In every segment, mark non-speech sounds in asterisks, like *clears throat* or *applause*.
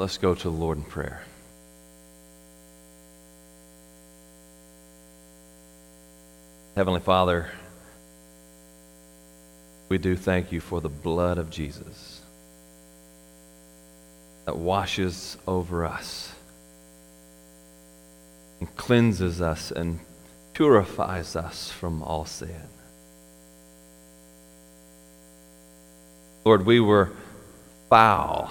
Let's go to the Lord in prayer. Heavenly Father, we do thank you for the blood of Jesus that washes over us and cleanses us and purifies us from all sin. Lord, we were foul,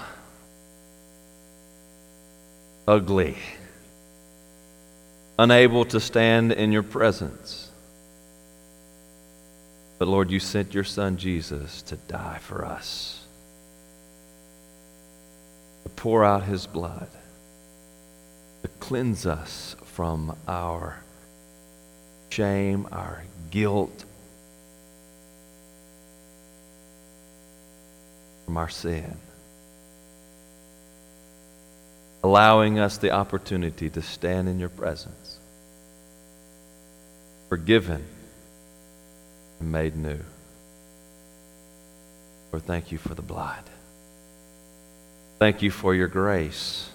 ugly, unable to stand in your presence. But Lord, you sent your son Jesus to die for us, to pour out his blood, to cleanse us from our shame, our guilt, from our sin, allowing us the opportunity to stand in your presence, forgiven and made new. Lord, thank you for the blood. Thank you for your grace.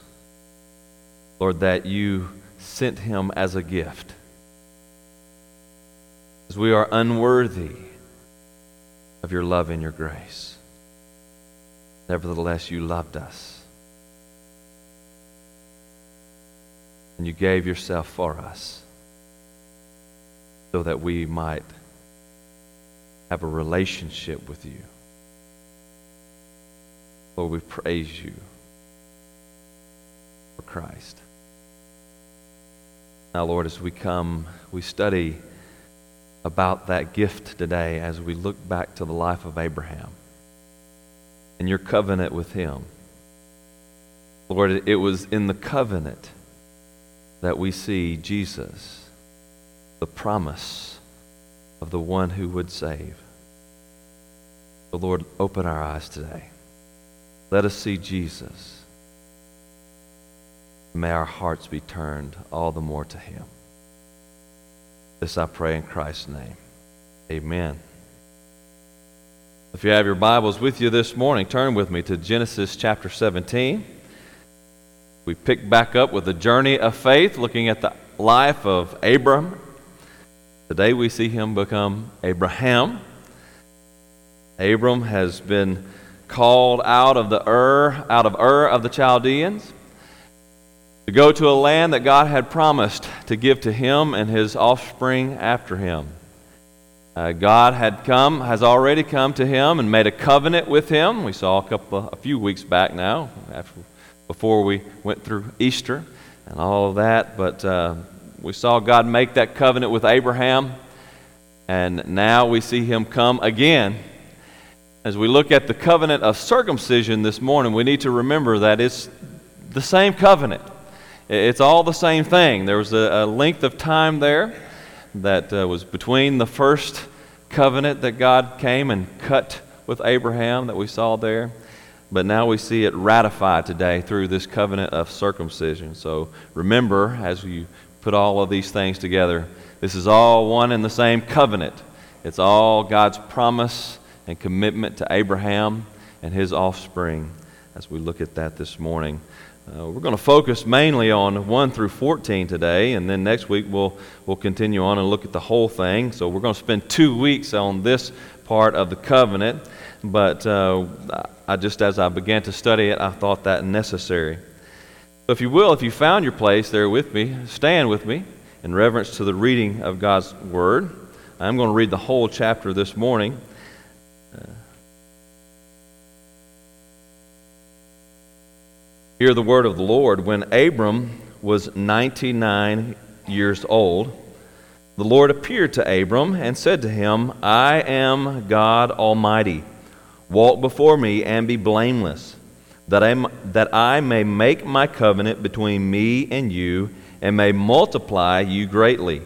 Lord, that you sent him as a gift. As we are unworthy of your love and your grace. Nevertheless, you loved us. And you gave yourself for us so that we might have a relationship with you. Lord, we praise you for Christ. Now, Lord, as we come, we study about that gift today as we look back to the life of Abraham and your covenant with him. Lord, it was in the covenant that we see Jesus, the promise of the one who would save. So, Lord, open our eyes today. Let us see Jesus. May our hearts be turned all the more to him. This I pray in Christ's name. Amen. If you have your Bibles with you this morning, turn with me to Genesis chapter 17. We pick back up with the journey of faith, looking at the life of Abram. Today we see him become Abraham. Abram has been called out of the Ur, out of Ur of the Chaldeans, to go to a land that God had promised to give to him and his offspring after him. Uh, God had come, has already come to him and made a covenant with him. We saw a couple, a few weeks back now, after, before we went through Easter and all of that. But uh, we saw God make that covenant with Abraham, and now we see him come again. As we look at the covenant of circumcision this morning, we need to remember that it's the same covenant. It's all the same thing. There was a, a length of time there that uh, was between the first covenant that God came and cut with Abraham that we saw there. But now we see it ratified today through this covenant of circumcision. So remember, as you put all of these things together, this is all one and the same covenant. It's all God's promise and commitment to Abraham and his offspring as we look at that this morning. Uh, we're going to focus mainly on 1 through 14 today, and then next week we'll, we'll continue on and look at the whole thing. So we're going to spend two weeks on this part of the covenant, but uh, I just as I began to study it, I thought that necessary. So if you will, if you found your place there with me, stand with me in reverence to the reading of God's Word. I'm going to read the whole chapter this morning. Uh, hear the word of the Lord. When Abram was 99 years old, the Lord appeared to Abram and said to him, I am God Almighty. Walk before me and be blameless, that I, that I may make my covenant between me and you and may multiply you greatly.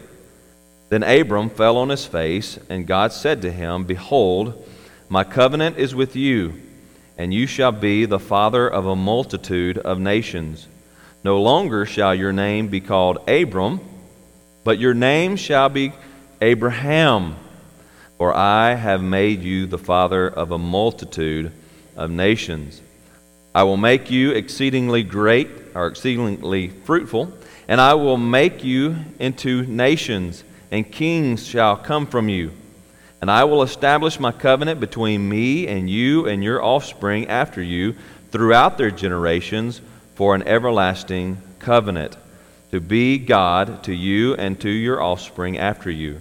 Then Abram fell on his face, and God said to him, Behold, my covenant is with you and you shall be the father of a multitude of nations. No longer shall your name be called Abram, but your name shall be Abraham, for I have made you the father of a multitude of nations. I will make you exceedingly great, or exceedingly fruitful, and I will make you into nations, and kings shall come from you. And I will establish my covenant between me and you and your offspring after you throughout their generations for an everlasting covenant, to be God to you and to your offspring after you.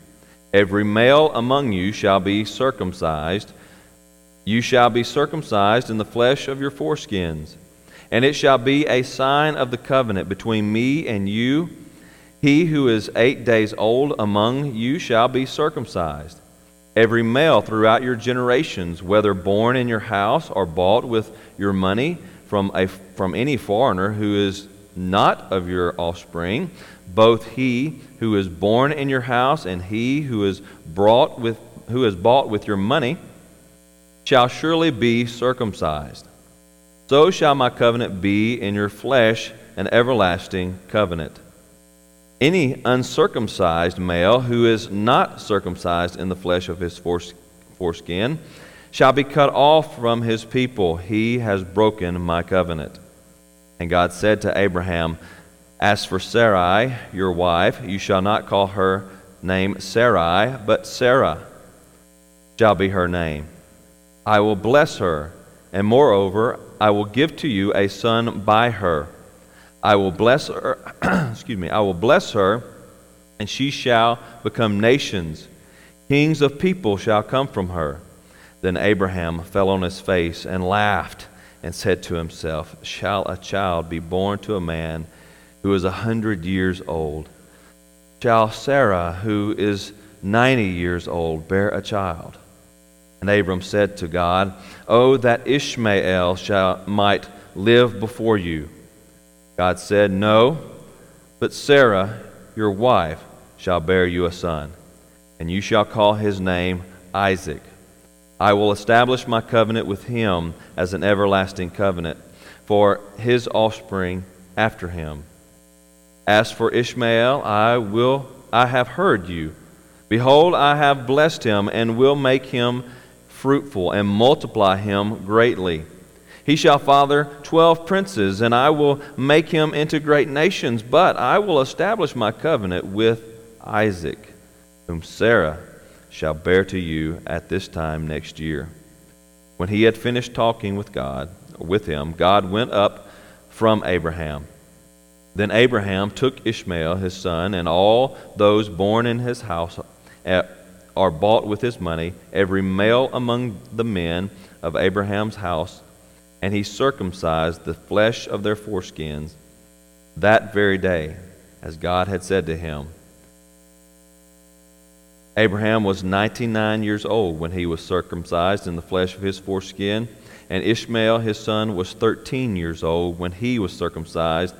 Every male among you shall be circumcised. You shall be circumcised in the flesh of your foreskins. And it shall be a sign of the covenant between me and you. He who is eight days old among you shall be circumcised. Every male throughout your generations, whether born in your house or bought with your money from, a, from any foreigner who is not of your offspring, both he who is born in your house and he who is brought with who is bought with your money shall surely be circumcised. So shall my covenant be in your flesh an everlasting covenant. Any uncircumcised male who is not circumcised in the flesh of his foreskin shall be cut off from his people. He has broken my covenant. And God said to Abraham, as for Sarai, your wife, you shall not call her name Sarai, but Sarah shall be her name. I will bless her, and moreover, I will give to you a son by her. I will bless her, *clears throat* excuse me, I will bless her, and she shall become nations. Kings of people shall come from her. Then Abraham fell on his face and laughed and said to himself, Shall a child be born to a man? Who is a hundred years old? Shall Sarah, who is ninety years old, bear a child? And Abram said to God, Oh, that Ishmael shall, might live before you. God said, No, but Sarah, your wife, shall bear you a son, and you shall call his name Isaac. I will establish my covenant with him as an everlasting covenant for his offspring after him as for Ishmael, I will I have heard you. Behold, I have blessed him and will make him fruitful and multiply him greatly. He shall father twelve princes, and I will make him into great nations, but I will establish my covenant with Isaac, whom Sarah shall bear to you at this time next year. When he had finished talking with God, with him, God went up from Abraham. Then Abraham took Ishmael his son, and all those born in his house eh, are bought with his money, every male among the men of Abraham's house, and he circumcised the flesh of their foreskins that very day, as God had said to him. Abraham was 99 years old when he was circumcised in the flesh of his foreskin, and Ishmael his son was 13 years old when he was circumcised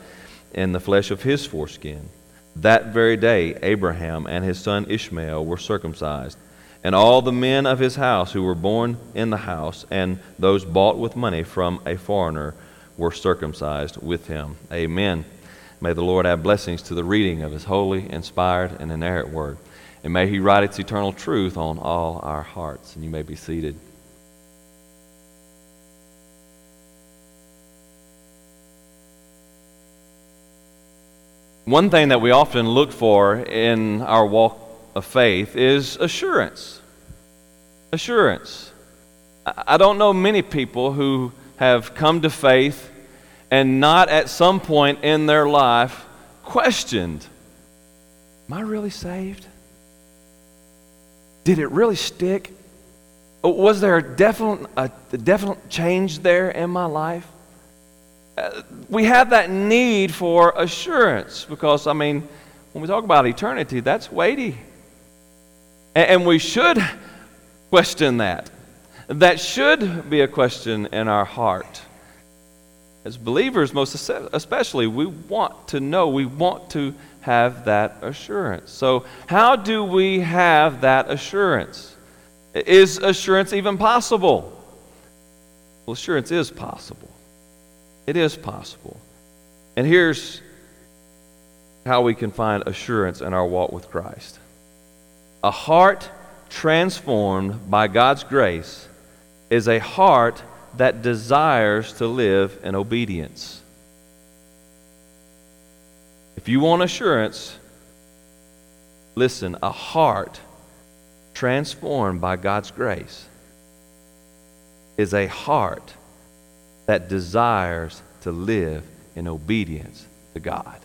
in the flesh of his foreskin. That very day, Abraham and his son Ishmael were circumcised, and all the men of his house who were born in the house, and those bought with money from a foreigner, were circumcised with him. Amen. May the Lord add blessings to the reading of his holy, inspired, and inerrant word. And may he write its eternal truth on all our hearts. And you may be seated. One thing that we often look for in our walk of faith is assurance. Assurance. I don't know many people who have come to faith and not at some point in their life questioned Am I really saved? Did it really stick? Was there a definite, a, definite change there in my life? Uh, we have that need for assurance because, I mean, when we talk about eternity, that's weighty. And, we should *laughs* question that. That should be a question in our heart. as believers, most especially, we want to know, we want to have that assurance. So, how do we have that assurance? Is assurance even possible? Well, assurance is possible. It is possible. And here's how we can find assurance in our walk with Christ a heart transformed by God's grace is a heart that desires to live in obedience. If you want assurance, listen, a heart transformed by God's grace is a heart that desires to live in obedience to God.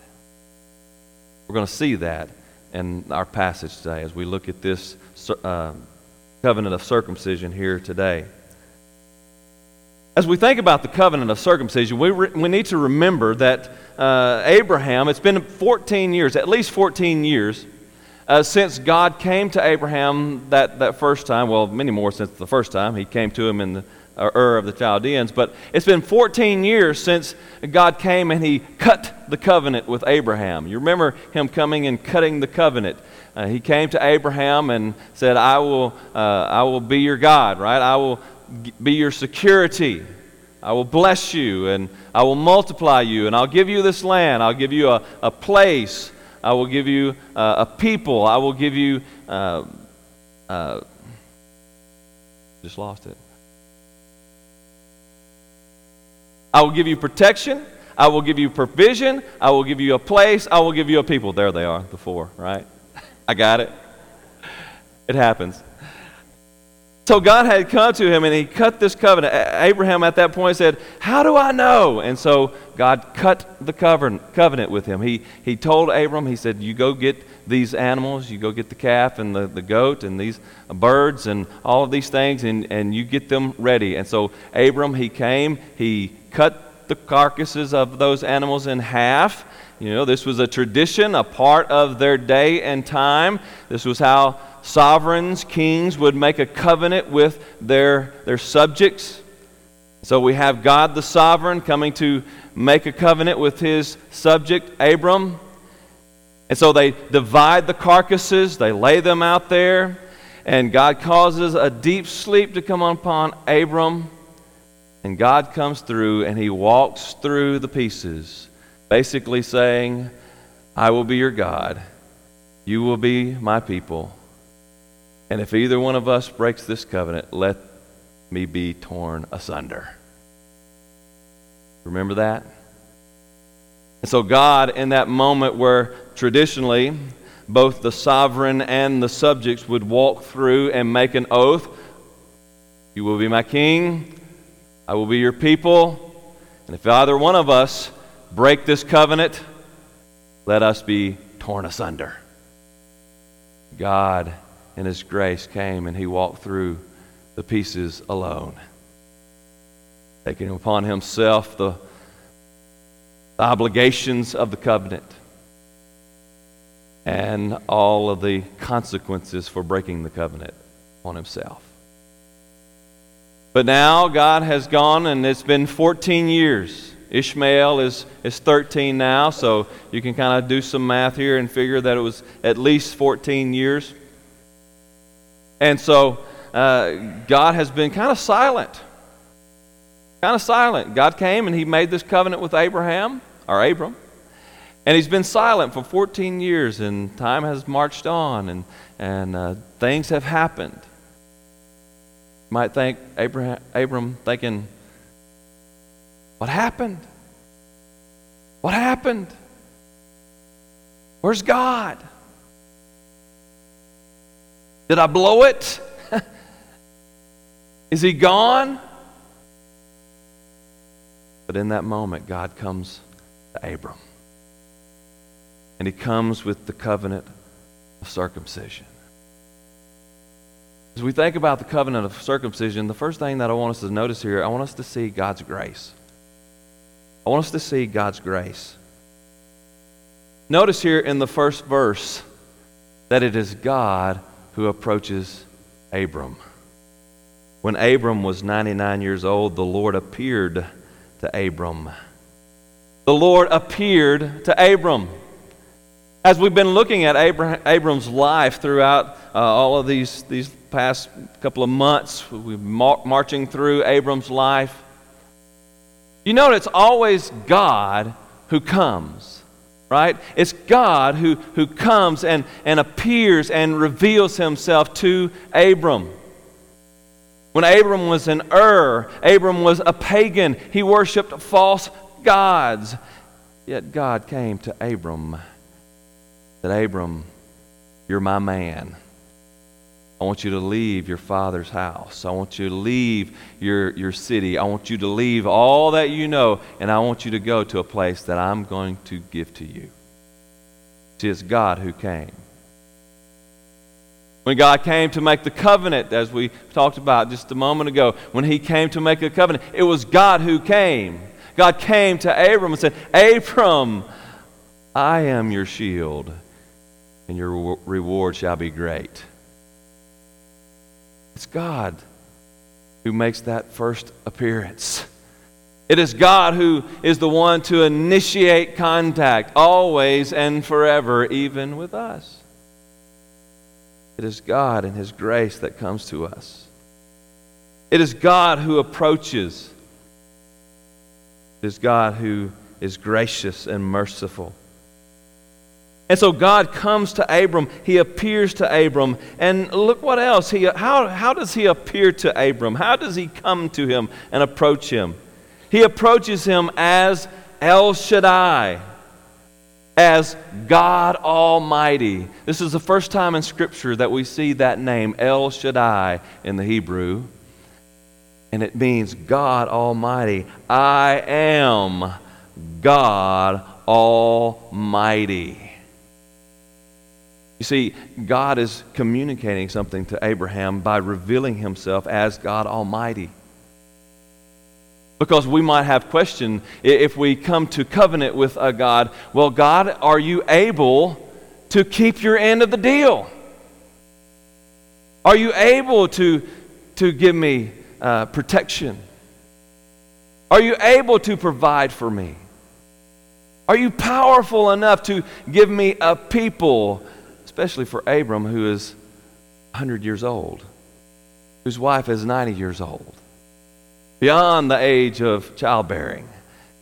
We're going to see that in our passage today as we look at this uh, covenant of circumcision here today. As we think about the covenant of circumcision, we, re- we need to remember that uh, Abraham, it's been 14 years, at least 14 years, uh, since God came to Abraham that, that first time. Well, many more since the first time. He came to him in the uh, Ur of the Chaldeans. But it's been 14 years since God came and he cut the covenant with Abraham. You remember him coming and cutting the covenant. Uh, he came to Abraham and said, I will, uh, I will be your God, right? I will be your security. I will bless you and I will multiply you and I'll give you this land. I'll give you a, a place. I will give you uh, a people. I will give you. Uh, uh, just lost it. I will give you protection. I will give you provision. I will give you a place. I will give you a people. There they are, the four, right? I got it. It happens. So God had come to him and he cut this covenant. Abraham at that point said, How do I know? And so God cut the covenant with him. He, he told Abram, He said, You go get these animals, you go get the calf and the, the goat and these uh, birds and all of these things, and, and you get them ready. And so Abram, he came, he cut the carcasses of those animals in half. You know, this was a tradition, a part of their day and time. This was how sovereigns, kings would make a covenant with their, their subjects. So we have God the sovereign coming to make a covenant with his subject, Abram. And so they divide the carcasses, they lay them out there, and God causes a deep sleep to come upon Abram. And God comes through and he walks through the pieces, basically saying, I will be your God, you will be my people. And if either one of us breaks this covenant, let me be torn asunder. Remember that? And so, God, in that moment where traditionally both the sovereign and the subjects would walk through and make an oath You will be my king, I will be your people. And if either one of us break this covenant, let us be torn asunder. God in His grace came and He walked through the pieces alone, taking upon Himself the, the obligations of the covenant and all of the consequences for breaking the covenant on Himself. But now God has gone, and it's been 14 years. Ishmael is, is 13 now, so you can kind of do some math here and figure that it was at least 14 years. And so uh, God has been kind of silent. Kind of silent. God came and he made this covenant with Abraham, or Abram. And he's been silent for 14 years, and time has marched on, and, and uh, things have happened. Might think Abraham, Abram thinking, What happened? What happened? Where's God? Did I blow it? *laughs* Is he gone? But in that moment, God comes to Abram. And he comes with the covenant of circumcision. As we think about the covenant of circumcision, the first thing that I want us to notice here, I want us to see God's grace. I want us to see God's grace. Notice here in the first verse that it is God who approaches Abram. When Abram was 99 years old, the Lord appeared to Abram the Lord appeared to Abram. As we've been looking at Abraham, Abram's life throughout uh, all of these, these past couple of months, we've mar- marching through Abram's life. You know, it's always God who comes, right? It's God who, who comes and, and appears and reveals himself to Abram. When Abram was in Ur, Abram was a pagan. He worshiped false gods. Yet God came to Abram, said, Abram, you're my man. I want you to leave your father's house. I want you to leave your, your city. I want you to leave all that you know, and I want you to go to a place that I'm going to give to you. See, it's God who came. When God came to make the covenant, as we talked about just a moment ago, when He came to make a covenant, it was God who came. God came to Abram and said, Abram, I am your shield, and your reward shall be great. It's God who makes that first appearance. It is God who is the one to initiate contact, always and forever, even with us. It is God and His grace that comes to us. It is God who approaches is God who is gracious and merciful. And so God comes to Abram. He appears to Abram. And look what else. He, how, how does he appear to Abram? How does he come to him and approach him? He approaches him as El Shaddai, as God Almighty. This is the first time in Scripture that we see that name, El Shaddai, in the Hebrew and it means God Almighty. I am God Almighty. You see, God is communicating something to Abraham by revealing himself as God Almighty. Because we might have question if we come to covenant with a God, well, God, are you able to keep your end of the deal? Are you able to, to give me uh, protection? Are you able to provide for me? Are you powerful enough to give me a people, especially for Abram, who is 100 years old, whose wife is 90 years old, beyond the age of childbearing?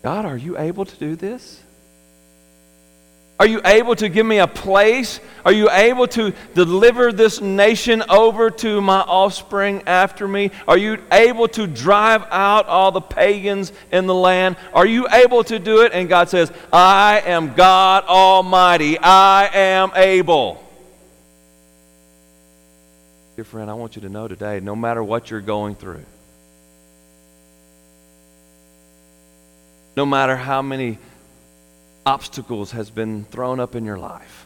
God, are you able to do this? Are you able to give me a place? Are you able to deliver this nation over to my offspring after me? Are you able to drive out all the pagans in the land? Are you able to do it? And God says, I am God Almighty. I am able. Dear friend, I want you to know today no matter what you're going through, no matter how many obstacles has been thrown up in your life.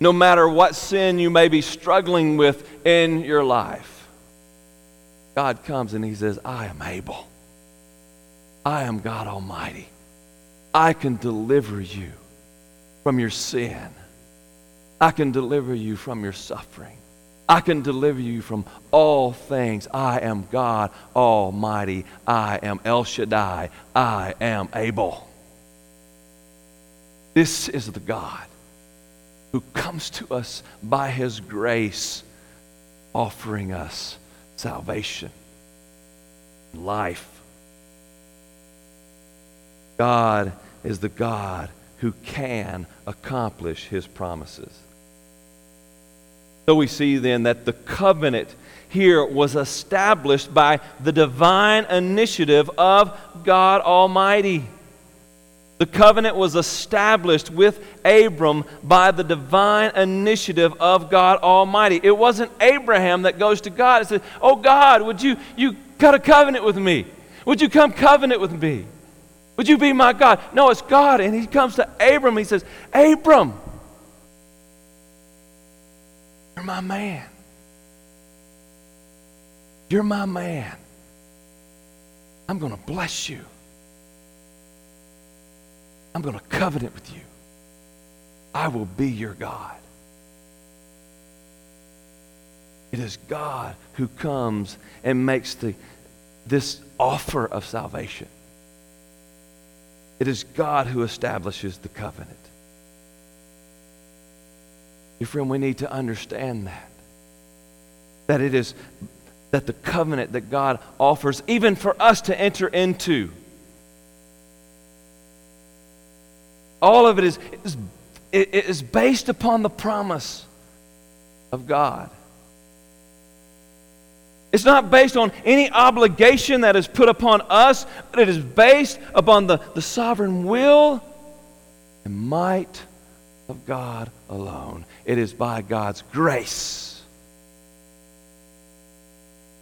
No matter what sin you may be struggling with in your life, God comes and He says, I am able. I am God Almighty. I can deliver you from your sin. I can deliver you from your suffering. I can deliver you from all things. I am God Almighty. I am El Shaddai. I am able. This is the God who comes to us by His grace, offering us salvation, life. God is the God who can accomplish His promises. So we see then that the covenant here was established by the divine initiative of God Almighty. The covenant was established with Abram by the divine initiative of God Almighty. It wasn't Abraham that goes to God and says, Oh God, would you, you cut a covenant with me? Would you come covenant with me? Would you be my God? No, it's God. And he comes to Abram. He says, Abram, you're my man. You're my man. I'm going to bless you. I'm going to covenant with you. I will be your God. It is God who comes and makes the, this offer of salvation. It is God who establishes the covenant. Your friend, we need to understand that. That it is that the covenant that God offers, even for us to enter into, all of it is, is, is based upon the promise of God. It's not based on any obligation that is put upon us, but it is based upon the, the sovereign will and might of God alone. It is by God's grace.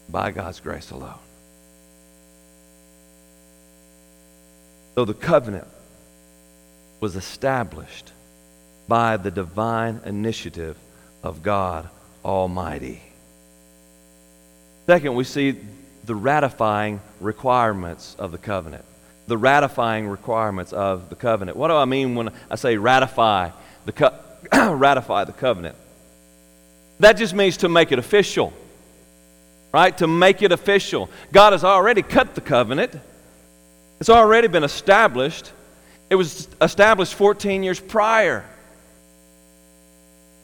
By God's grace alone. So the covenant was established by the divine initiative of God Almighty. Second, we see the ratifying requirements of the covenant. The ratifying requirements of the covenant. What do I mean when I say ratify the, co- *clears throat* ratify the covenant? That just means to make it official, right? To make it official. God has already cut the covenant, it's already been established. It was established 14 years prior.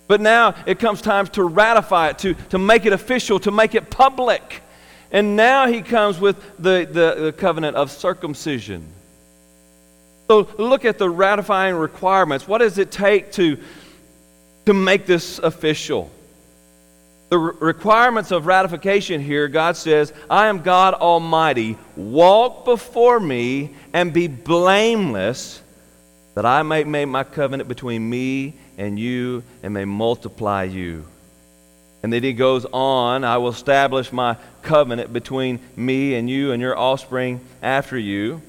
But now it comes time to ratify it, to, to make it official, to make it public. And now he comes with the, the, the covenant of circumcision. So look at the ratifying requirements. What does it take to, to make this official? The re- requirements of ratification here, God says, I am God Almighty. Walk before me and be blameless, that I may make my covenant between me and you and may multiply you. And then he goes on, I will establish my covenant between me and you and your offspring after you.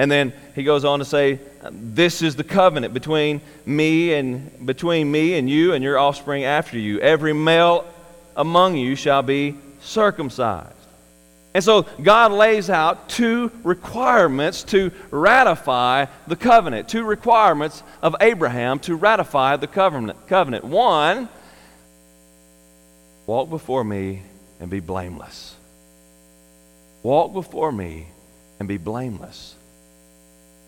And then he goes on to say, This is the covenant between me and between me and you and your offspring after you. Every male among you shall be circumcised. And so God lays out two requirements to ratify the covenant, two requirements of Abraham to ratify the covenant. covenant. One, walk before me and be blameless. Walk before me and be blameless.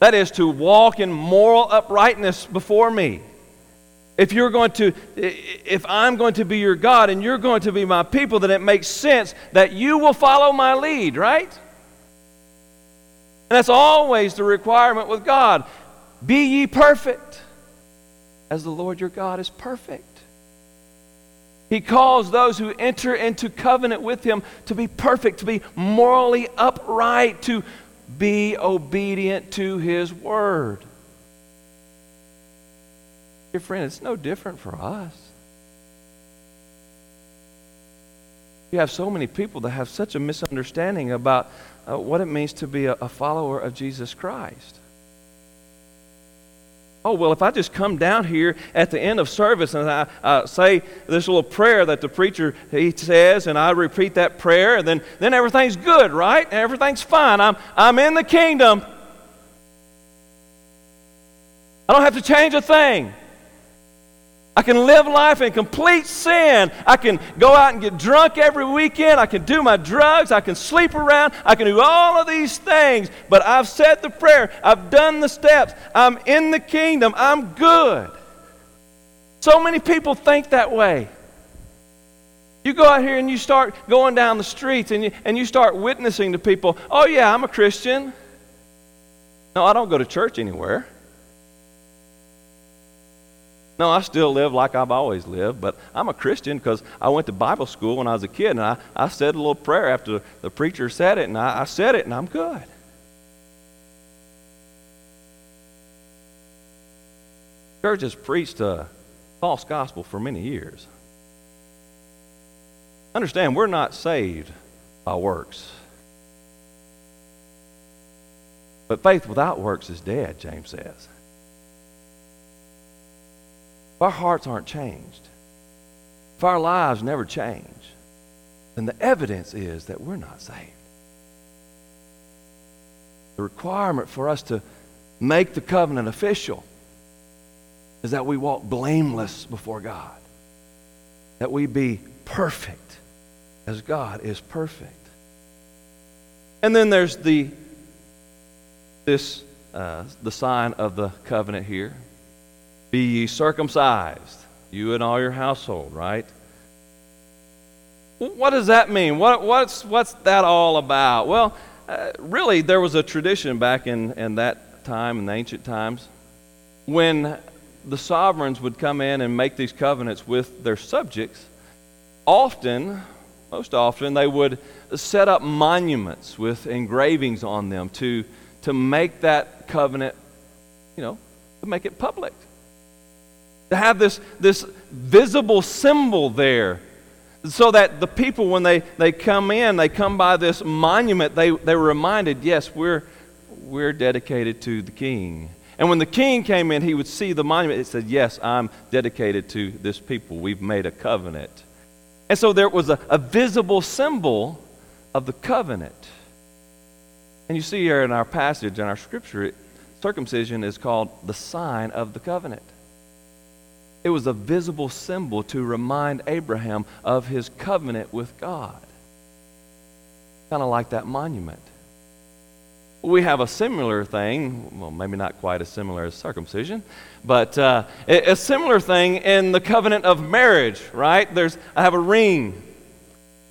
That is to walk in moral uprightness before me. If you're going to, if I'm going to be your God and you're going to be my people, then it makes sense that you will follow my lead, right? And that's always the requirement with God. Be ye perfect, as the Lord your God is perfect. He calls those who enter into covenant with him to be perfect, to be morally upright, to be obedient to his word. Dear friend, it's no different for us. You have so many people that have such a misunderstanding about uh, what it means to be a, a follower of Jesus Christ. Oh, well, if I just come down here at the end of service and I uh, say this little prayer that the preacher he says, and I repeat that prayer, and then, then everything's good, right? And everything's fine. I'm, I'm in the kingdom. I don't have to change a thing. I can live life in complete sin. I can go out and get drunk every weekend. I can do my drugs. I can sleep around. I can do all of these things. But I've said the prayer. I've done the steps. I'm in the kingdom. I'm good. So many people think that way. You go out here and you start going down the streets and you, and you start witnessing to people, oh, yeah, I'm a Christian. No, I don't go to church anywhere. No, I still live like I've always lived, but I'm a Christian because I went to Bible school when I was a kid, and I, I said a little prayer after the preacher said it, and I, I said it, and I'm good. Church has preached a false gospel for many years. Understand, we're not saved by works. But faith without works is dead, James says our hearts aren't changed, if our lives never change, then the evidence is that we're not saved. The requirement for us to make the covenant official is that we walk blameless before God, that we be perfect as God is perfect. And then there's the this uh, the sign of the covenant here. Be ye circumcised, you and all your household, right? What does that mean? What, what's, what's that all about? Well, uh, really, there was a tradition back in, in that time, in the ancient times, when the sovereigns would come in and make these covenants with their subjects. Often, most often, they would set up monuments with engravings on them to, to make that covenant, you know, to make it public. To have this, this visible symbol there so that the people, when they, they come in, they come by this monument, they, they were reminded, yes, we're, we're dedicated to the king. And when the king came in, he would see the monument. It said, Yes, I'm dedicated to this people. We've made a covenant. And so there was a, a visible symbol of the covenant. And you see here in our passage, in our scripture, it, circumcision is called the sign of the covenant. It was a visible symbol to remind Abraham of his covenant with God. Kind of like that monument. We have a similar thing, well, maybe not quite as similar as circumcision, but uh, a similar thing in the covenant of marriage, right? There's, I have a ring.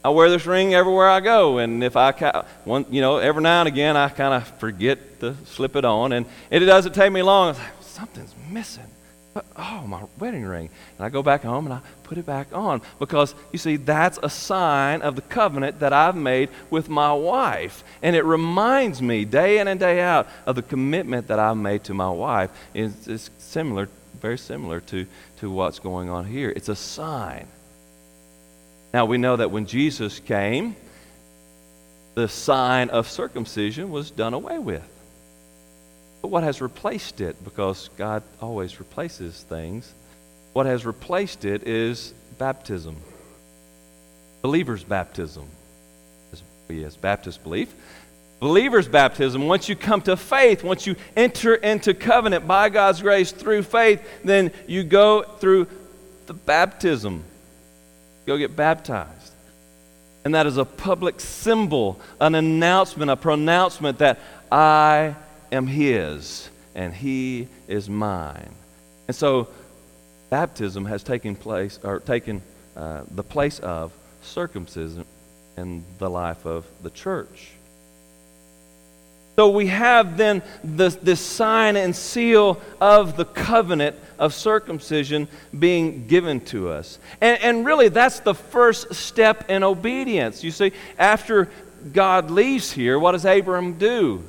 I wear this ring everywhere I go, and if I, one, you know, every now and again I kind of forget to slip it on, and it doesn't take me long. Something's missing Uh, oh, my wedding ring. And I go back home and I put it back on because, you see, that's a sign of the covenant that I've made with my wife. And it reminds me day in and day out of the commitment that I've made to my wife. It's, it's similar, very similar to, to what's going on here. It's a sign. Now, we know that when Jesus came, the sign of circumcision was done away with. But what has replaced it, because God always replaces things, what has replaced it is baptism. Believer's baptism. As we as Baptists believe. Believer's baptism, once you come to faith, once you enter into covenant by God's grace through faith, then you go through the baptism. Go get baptized. And that is a public symbol, an announcement, a pronouncement that I am His and He is mine. And so baptism has taken place, or taken uh, the place of circumcision in the life of the church. So we have then this, this sign and seal of the covenant of circumcision being given to us. And, and really, that's the first step in obedience. You see, after God leaves here, what does Abram do?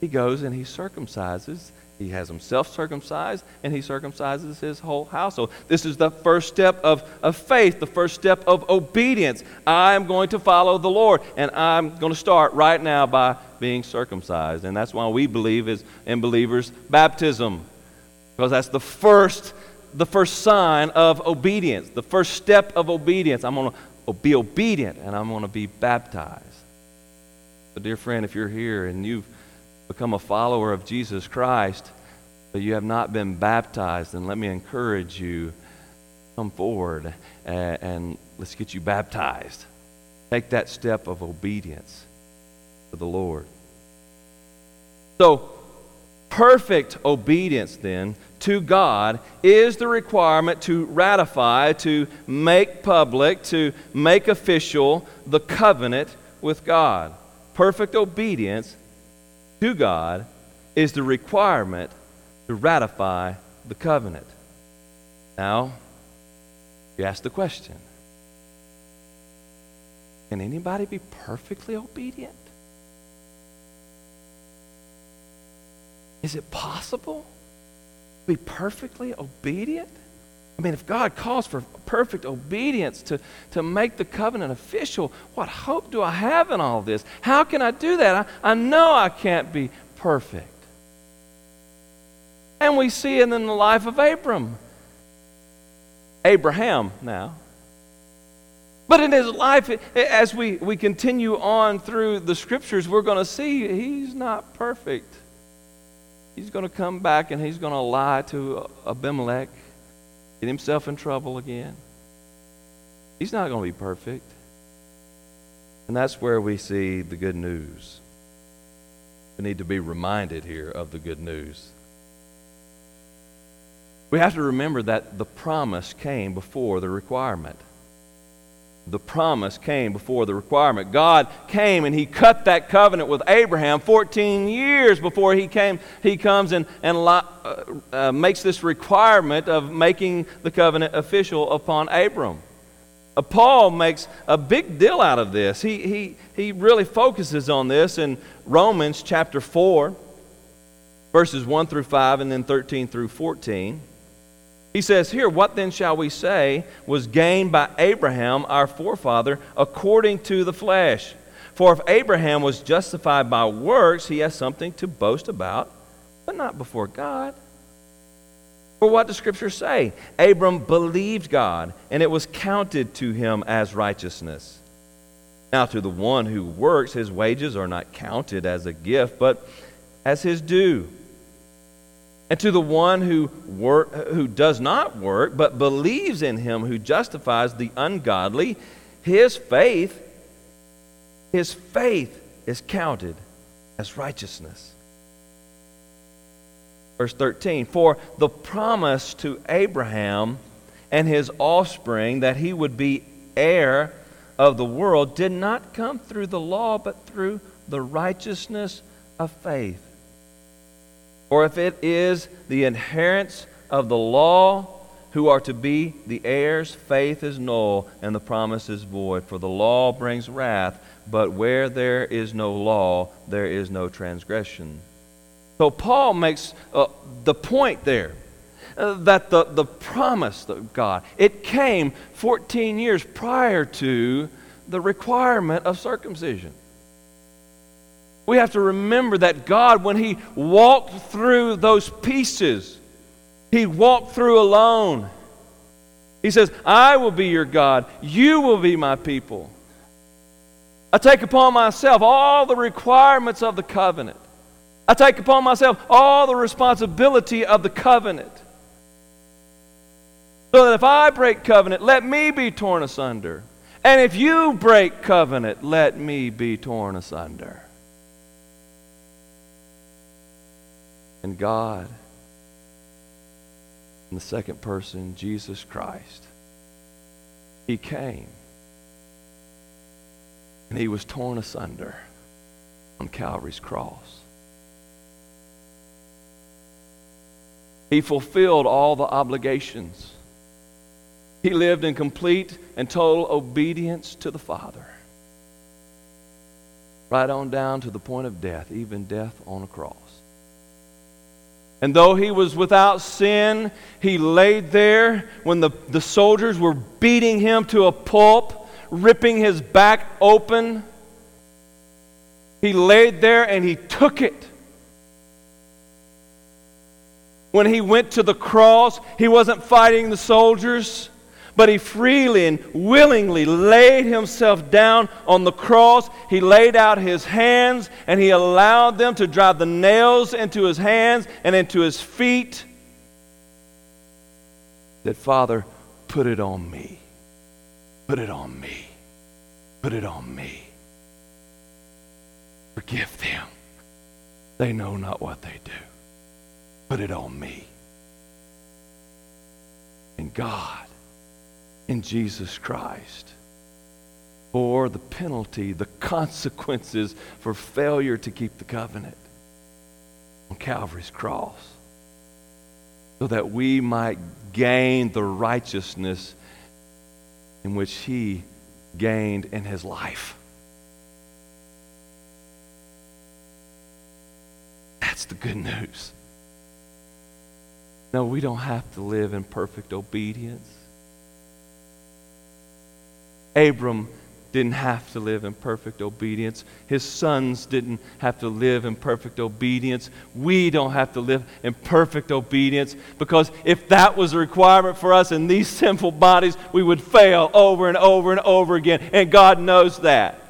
He goes and he circumcises. He has himself circumcised and he circumcises his whole household. This is the first step of, of faith, the first step of obedience. I am going to follow the Lord and I'm going to start right now by being circumcised. And that's why we believe is in believers baptism. Because that's the first the first sign of obedience, the first step of obedience. I'm going to be obedient and I'm going to be baptized. But dear friend, if you're here and you've become a follower of Jesus Christ, but you have not been baptized, then let me encourage you come forward and, and let's get you baptized. Take that step of obedience to the Lord. So, perfect obedience then to God is the requirement to ratify, to make public, to make official the covenant with God. Perfect obedience to God is the requirement to ratify the covenant. Now, you ask the question Can anybody be perfectly obedient? Is it possible to be perfectly obedient? I mean, if God calls for perfect obedience to, to make the covenant official, what hope do I have in all this? How can I do that? I, I know I can't be perfect. And we see it in the life of Abram. Abraham now. But in his life, as we, we continue on through the scriptures, we're going to see he's not perfect. He's going to come back and he's going to lie to Abimelech get himself in trouble again. He's not going to be perfect. And that's where we see the good news. We need to be reminded here of the good news. We have to remember that the promise came before the requirement. The promise came before the requirement. God came and He cut that covenant with Abraham 14 years before He came. He comes and, and uh, uh, makes this requirement of making the covenant official upon Abram. Uh, Paul makes a big deal out of this. He, he, he really focuses on this in Romans chapter 4, verses 1 through 5, and then 13 through 14. He says here, What then shall we say was gained by Abraham, our forefather, according to the flesh? For if Abraham was justified by works, he has something to boast about, but not before God. For what does Scripture say? Abram believed God, and it was counted to him as righteousness. Now, to the one who works, his wages are not counted as a gift, but as his due. And to the one who, work, who does not work, but believes in him who justifies the ungodly, his faith, his faith is counted as righteousness. Verse 13 For the promise to Abraham and his offspring that he would be heir of the world did not come through the law, but through the righteousness of faith. Or if it is the inheritance of the law who are to be the heirs, faith is null and the promise is void. For the law brings wrath, but where there is no law, there is no transgression. So Paul makes uh, the point there uh, that the, the promise of God, it came 14 years prior to the requirement of circumcision. We have to remember that God, when He walked through those pieces, He walked through alone. He says, I will be your God, you will be my people. I take upon myself all the requirements of the covenant. I take upon myself all the responsibility of the covenant. So that if I break covenant, let me be torn asunder. And if you break covenant, let me be torn asunder. And God, in the second person, Jesus Christ. He came and he was torn asunder on Calvary's cross. He fulfilled all the obligations. He lived in complete and total obedience to the Father. Right on down to the point of death, even death on a cross. And though he was without sin, he laid there when the, the soldiers were beating him to a pulp, ripping his back open. He laid there and he took it. When he went to the cross, he wasn't fighting the soldiers but he freely and willingly laid himself down on the cross. He laid out his hands and he allowed them to drive the nails into his hands and into his feet. That Father, put it on me. Put it on me. Put it on me. Forgive them. They know not what they do. Put it on me. And God in Jesus Christ for the penalty, the consequences for failure to keep the covenant on Calvary's cross, so that we might gain the righteousness in which He gained in His life. That's the good news. No, we don't have to live in perfect obedience. Abram didn't have to live in perfect obedience. His sons didn't have to live in perfect obedience. We don't have to live in perfect obedience because if that was a requirement for us in these *laughs* sinful bodies, we would fail over and over and over again. And God knows that.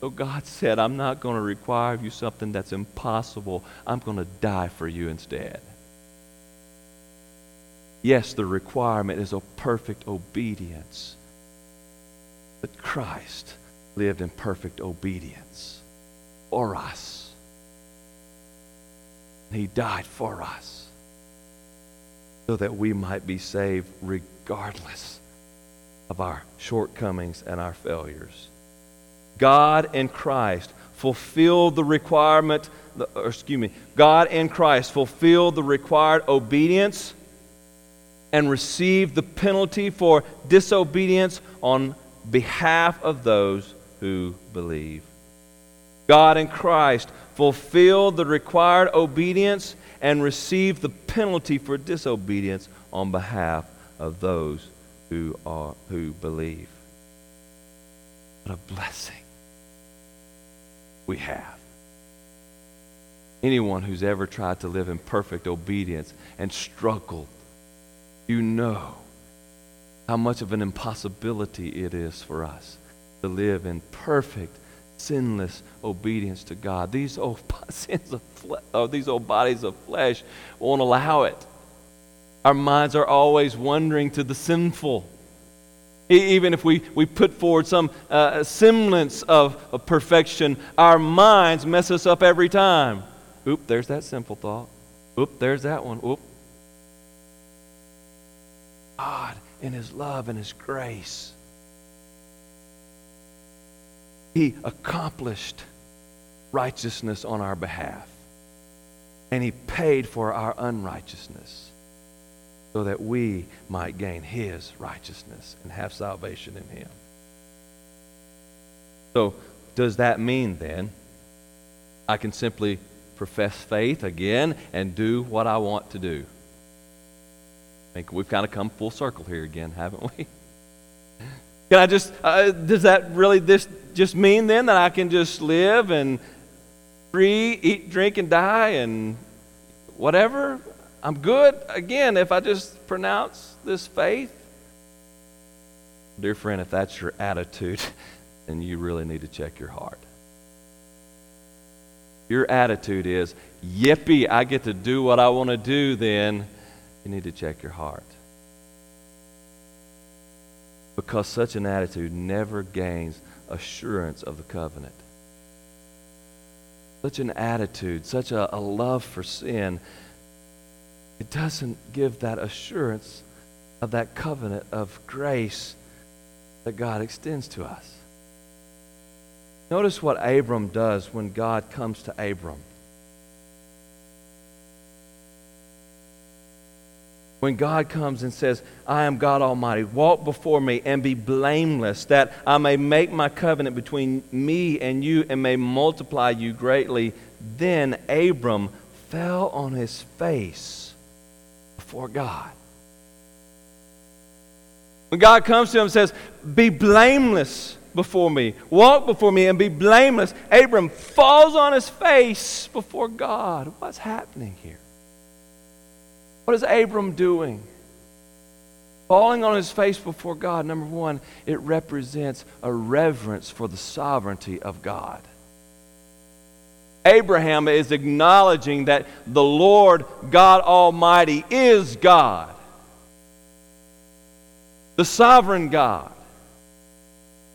So God said, I'm not going to require of you something that's impossible. I'm going to die for you instead. Yes, the requirement is a perfect obedience. But Christ lived in perfect obedience. for us. He died for us so that we might be saved regardless of our shortcomings and our failures. God in Christ fulfilled the requirement, or excuse me, God in Christ fulfilled the required obedience and received the penalty for disobedience on behalf of those who believe. God in Christ fulfilled the required obedience and received the penalty for disobedience on behalf of those who are who believe. What a blessing we have. Anyone who's ever tried to live in perfect obedience and struggled, you know how much of an impossibility it is for us to live in perfect, sinless obedience to God. These old *laughs* sins of or these old bodies of flesh won't allow it. Our minds are always wandering to the sinful. Even if we, we put forward some uh, semblance of, of perfection, our minds mess us up every time. Oop, there's that simple thought. Oop, there's that one. Oop. God, in His love and His grace, He accomplished righteousness on our behalf, and He paid for our unrighteousness so that we might gain his righteousness and have salvation in him. So, does that mean then I can simply profess faith again and do what I want to do? Think we've kind of come full circle here again, haven't we? *laughs* Can I just, uh, does that really this just mean then that I can just live and free, eat, drink, and die and whatever? I'm good again if I just pronounce this faith. Dear friend, if that's your attitude, *laughs* then you really need to check your heart. Your attitude is, yippee, I get to do what I want to do, then you need to check your heart. Because such an attitude never gains assurance of the covenant. Such an attitude, such a, a love for sin it doesn't give that assurance of that covenant of grace that God extends to us. Notice what Abram does when God comes to Abram. When God comes and says, I am God Almighty, walk before me and be blameless, that I may make my covenant between me and you and may multiply you greatly, then Abram fell on his face before God. When God comes to him and says, Be blameless before me, walk before me, and be blameless, Abram falls on his face before God. What's happening here? What is Abram doing? Falling on his face before God, number one, it represents a reverence for the sovereignty of God. Abraham is acknowledging that the Lord God Almighty is God, the sovereign God.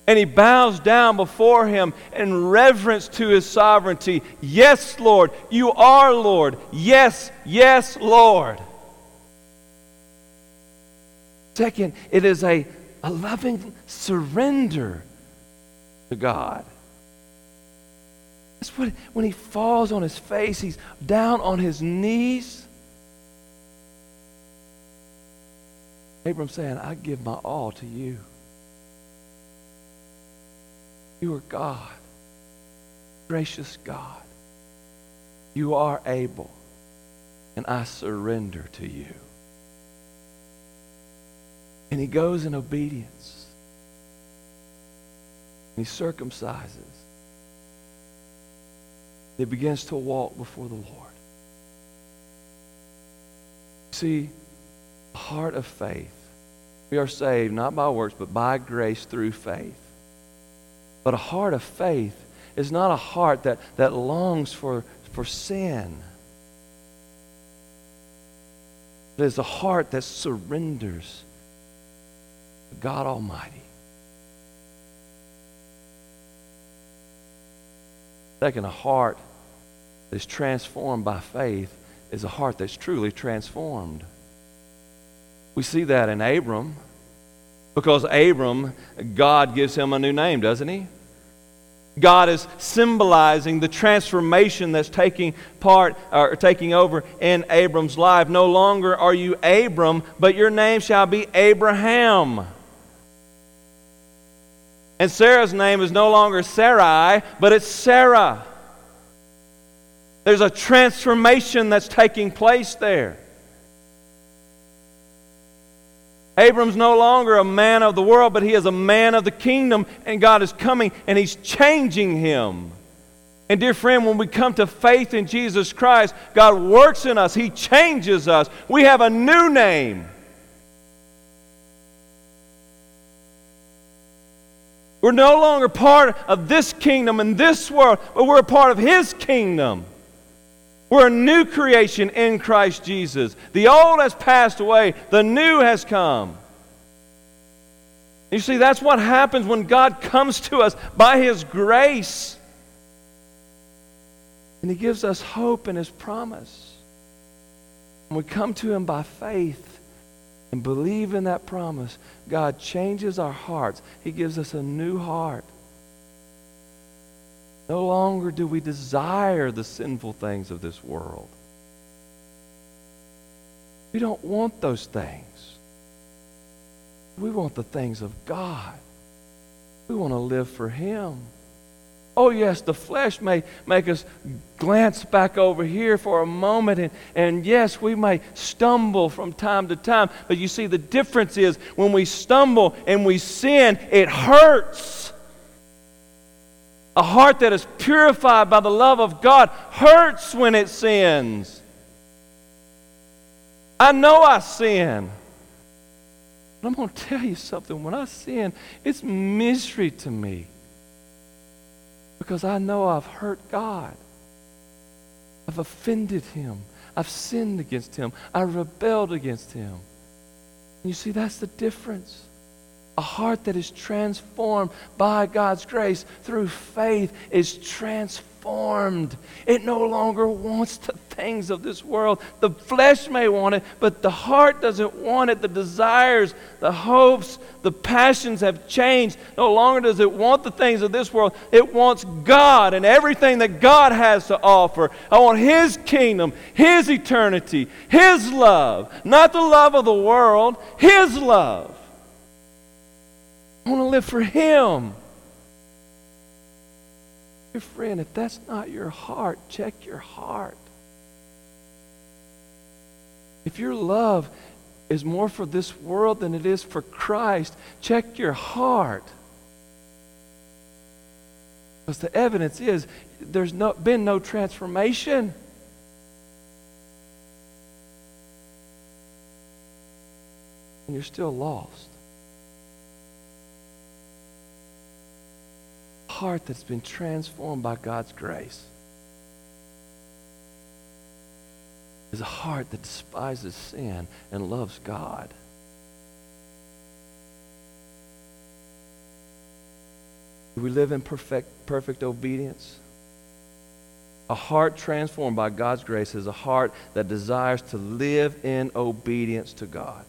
And he bows down before him in reverence to his sovereignty. Yes, Lord, you are Lord. Yes, yes, Lord. Second, it is a, a loving surrender to God. That's what, when he falls on his face, he's down on his knees. Abram saying, I give my all to you. You are God, gracious God. You are able, and I surrender to you. And he goes in obedience. And he circumcises He begins to walk before the Lord. See, a heart of faith. We are saved not by works, but by grace through faith. But a heart of faith is not a heart that, that longs for, for sin. It is a heart that surrenders God Almighty. Second, a heart that is transformed by faith is a heart that's truly transformed. We see that in Abram because Abram, God gives him a new name, doesn't he? God is symbolizing the transformation that's taking part or taking over in Abram's life. No longer are you Abram, but your name shall be Abraham. And Sarah's name is no longer Sarai, but it's Sarah. There's a transformation that's taking place there. Abram's no longer a man of the world, but he is a man of the kingdom, and God is coming and he's changing him. And, dear friend, when we come to faith in Jesus Christ, God works in us, He changes us. We have a new name. We're no longer part of this kingdom and this world, but we're a part of His kingdom. We're a new creation in Christ Jesus. The old has passed away, the new has come. You see, that's what happens when God comes to us by His grace. And He gives us hope in His promise. And we come to Him by faith and believe in that promise, God changes our hearts. He gives us a new heart. No longer do we desire the sinful things of this world. We don't want those things. We want the things of God. We want to live for Him. Oh, yes, the flesh may make us glance back over here for a moment, and, and yes, we may stumble from time to time. But you see, the difference is when we stumble and we sin, it hurts. A heart that is purified by the love of God hurts when it sins. I know I sin. But I'm going to tell you something. When I sin, it's misery to me. Because I know I've hurt God. I've offended Him. I've sinned against Him. I rebelled against Him. And you see, that's the difference. A heart that is transformed by God's grace through faith is transformed. It no longer wants the things of this world. The flesh may want it, but the heart doesn't want it. The desires, the hopes, the passions have changed. No longer does it want the things of this world. It wants God and everything that God has to offer. I want His kingdom, His eternity, His love, not the love of the world, His love. I want to live for Him. Friend, if that's not your heart, check your heart. If your love is more for this world than it is for Christ, check your heart. Because the evidence is there's no, been no transformation. And you're still lost. Heart that's been transformed by God's grace is a heart that despises sin and loves God. Do we live in perfect, perfect obedience? A heart transformed by God's grace is a heart that desires to live in obedience to God.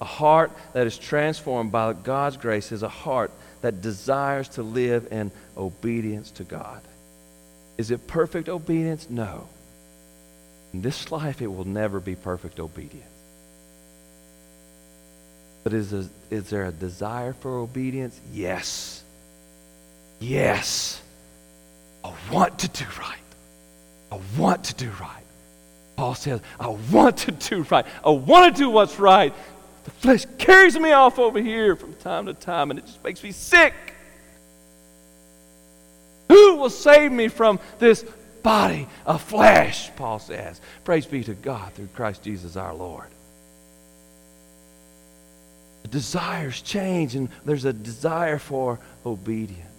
A heart that is transformed by God's grace is a heart that desires to live in obedience to God. Is it perfect obedience? No. In this life, it will never be perfect obedience. But is, a, is there a desire for obedience? Yes. Yes. I want to do right. I want to do right. Paul says, I want to do right. I want to do what's right. The flesh carries me off over here from time to time, and it just makes me sick. Who will save me from this body of flesh? Paul says. Praise be to God through Christ Jesus our Lord. The desires change, and there's a desire for obedience.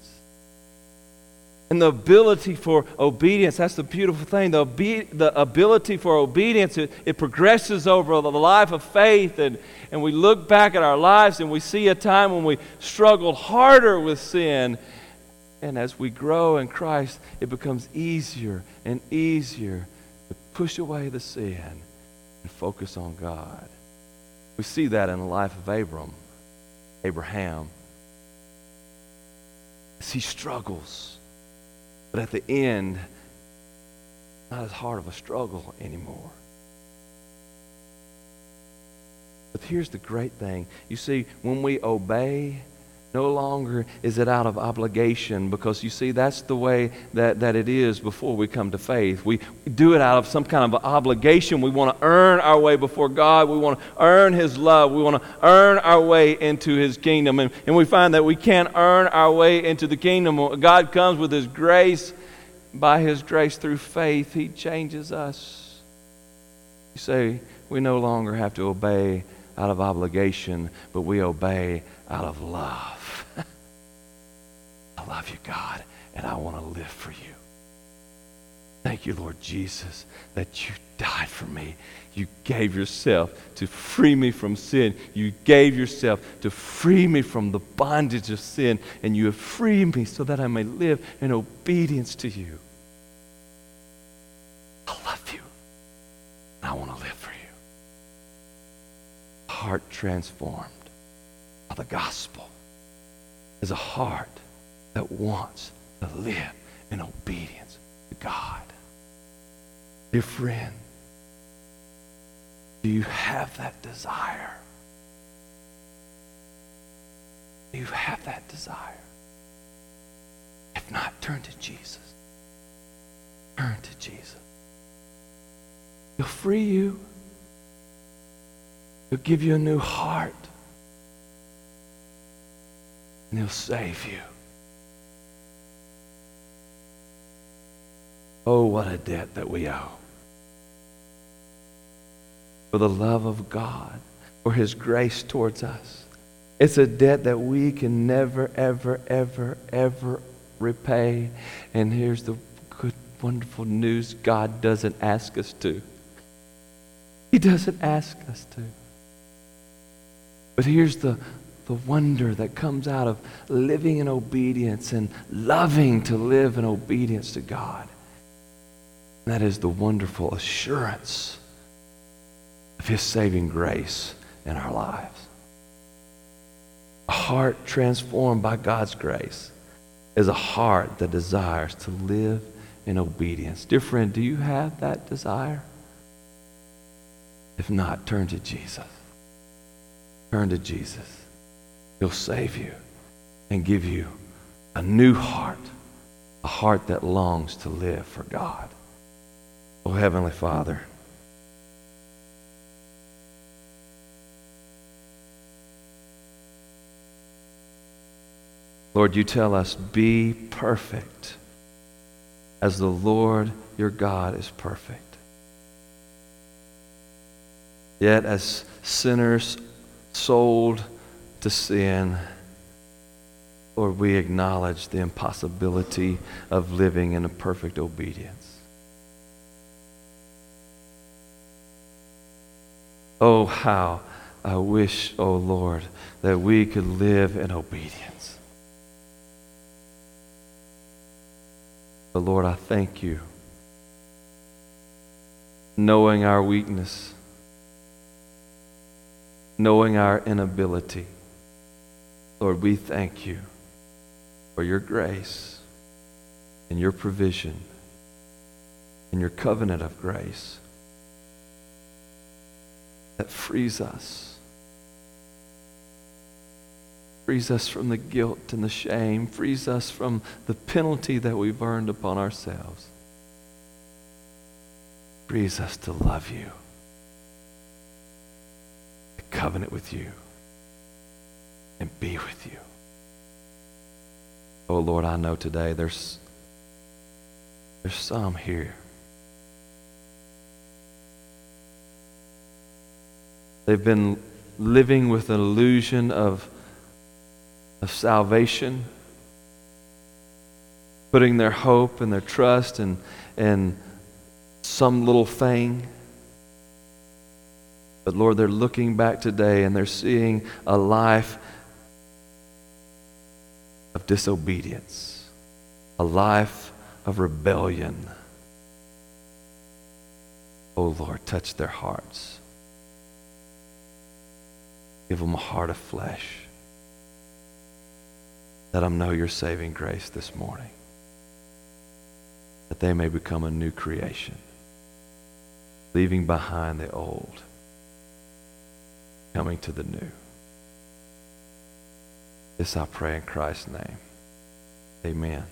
And the ability for obedience, that's the beautiful thing. The, obe- the ability for obedience, it, it progresses over the life of faith. And, and we look back at our lives and we see a time when we struggled harder with sin. And as we grow in Christ, it becomes easier and easier to push away the sin and focus on God. We see that in the life of Abram, Abraham. As he struggles, but at the end, not as hard of a struggle anymore. But here's the great thing. You see, when we obey, no longer is it out of obligation because you see, that's the way that, that it is before we come to faith. We do it out of some kind of obligation. We want to earn our way before God. We want to earn His love. We want to earn our way into His kingdom. And, and we find that we can't earn our way into the kingdom. God comes with His grace. By His grace through faith, He changes us. You say, we no longer have to obey out of obligation, but we obey out of love. I love you, God, and I want to live for you. Thank you, Lord Jesus, that you died for me. You gave yourself to free me from sin. You gave yourself to free me from the bondage of sin, and you have freed me so that I may live in obedience to you. I love you, and I want to live for you. Heart transformed by the gospel is a heart that wants to live in obedience to God. Dear friend, do you have that desire? Do you have that desire? If not, turn to Jesus. Turn to Jesus. He'll free you. He'll give you a new heart. And He'll save you. Oh, what a debt that we owe. For the love of God, for His grace towards us. It's a debt that we can never, ever, ever, ever repay. And here's the good, wonderful news God doesn't ask us to. He doesn't ask us to. But here's the, the wonder that comes out of living in obedience and loving to live in obedience to God. That is the wonderful assurance of His saving grace in our lives. A heart transformed by God's grace is a heart that desires to live in obedience. Dear friend, do you have that desire? If not, turn to Jesus. Turn to Jesus. He'll save you and give you a new heart, a heart that longs to live for God. Oh, Heavenly Father. Lord, you tell us, be perfect as the Lord your God is perfect. Yet, as sinners sold to sin, Lord, we acknowledge the impossibility of living in a perfect obedience. Oh, how I wish, oh Lord, that we could live in obedience. But Lord, I thank you, knowing our weakness, knowing our inability. Lord, we thank you for your grace and your provision and your covenant of grace that frees us. Frees us from the guilt and the shame, frees us from the penalty that we've earned upon ourselves, frees us to love you, to covenant with you, and be with you. Oh Lord, I know today there's, there's some here They've been living with an illusion of, of salvation, putting their hope and their trust in, in some little thing. But Lord, they're looking back today and they're seeing a life of disobedience. a life of rebellion. Oh Lord, touch their hearts. Give them a heart of flesh. Let them know your saving grace this morning. That they may become a new creation, leaving behind the old, coming to the new. This I pray in Christ's name. Amen.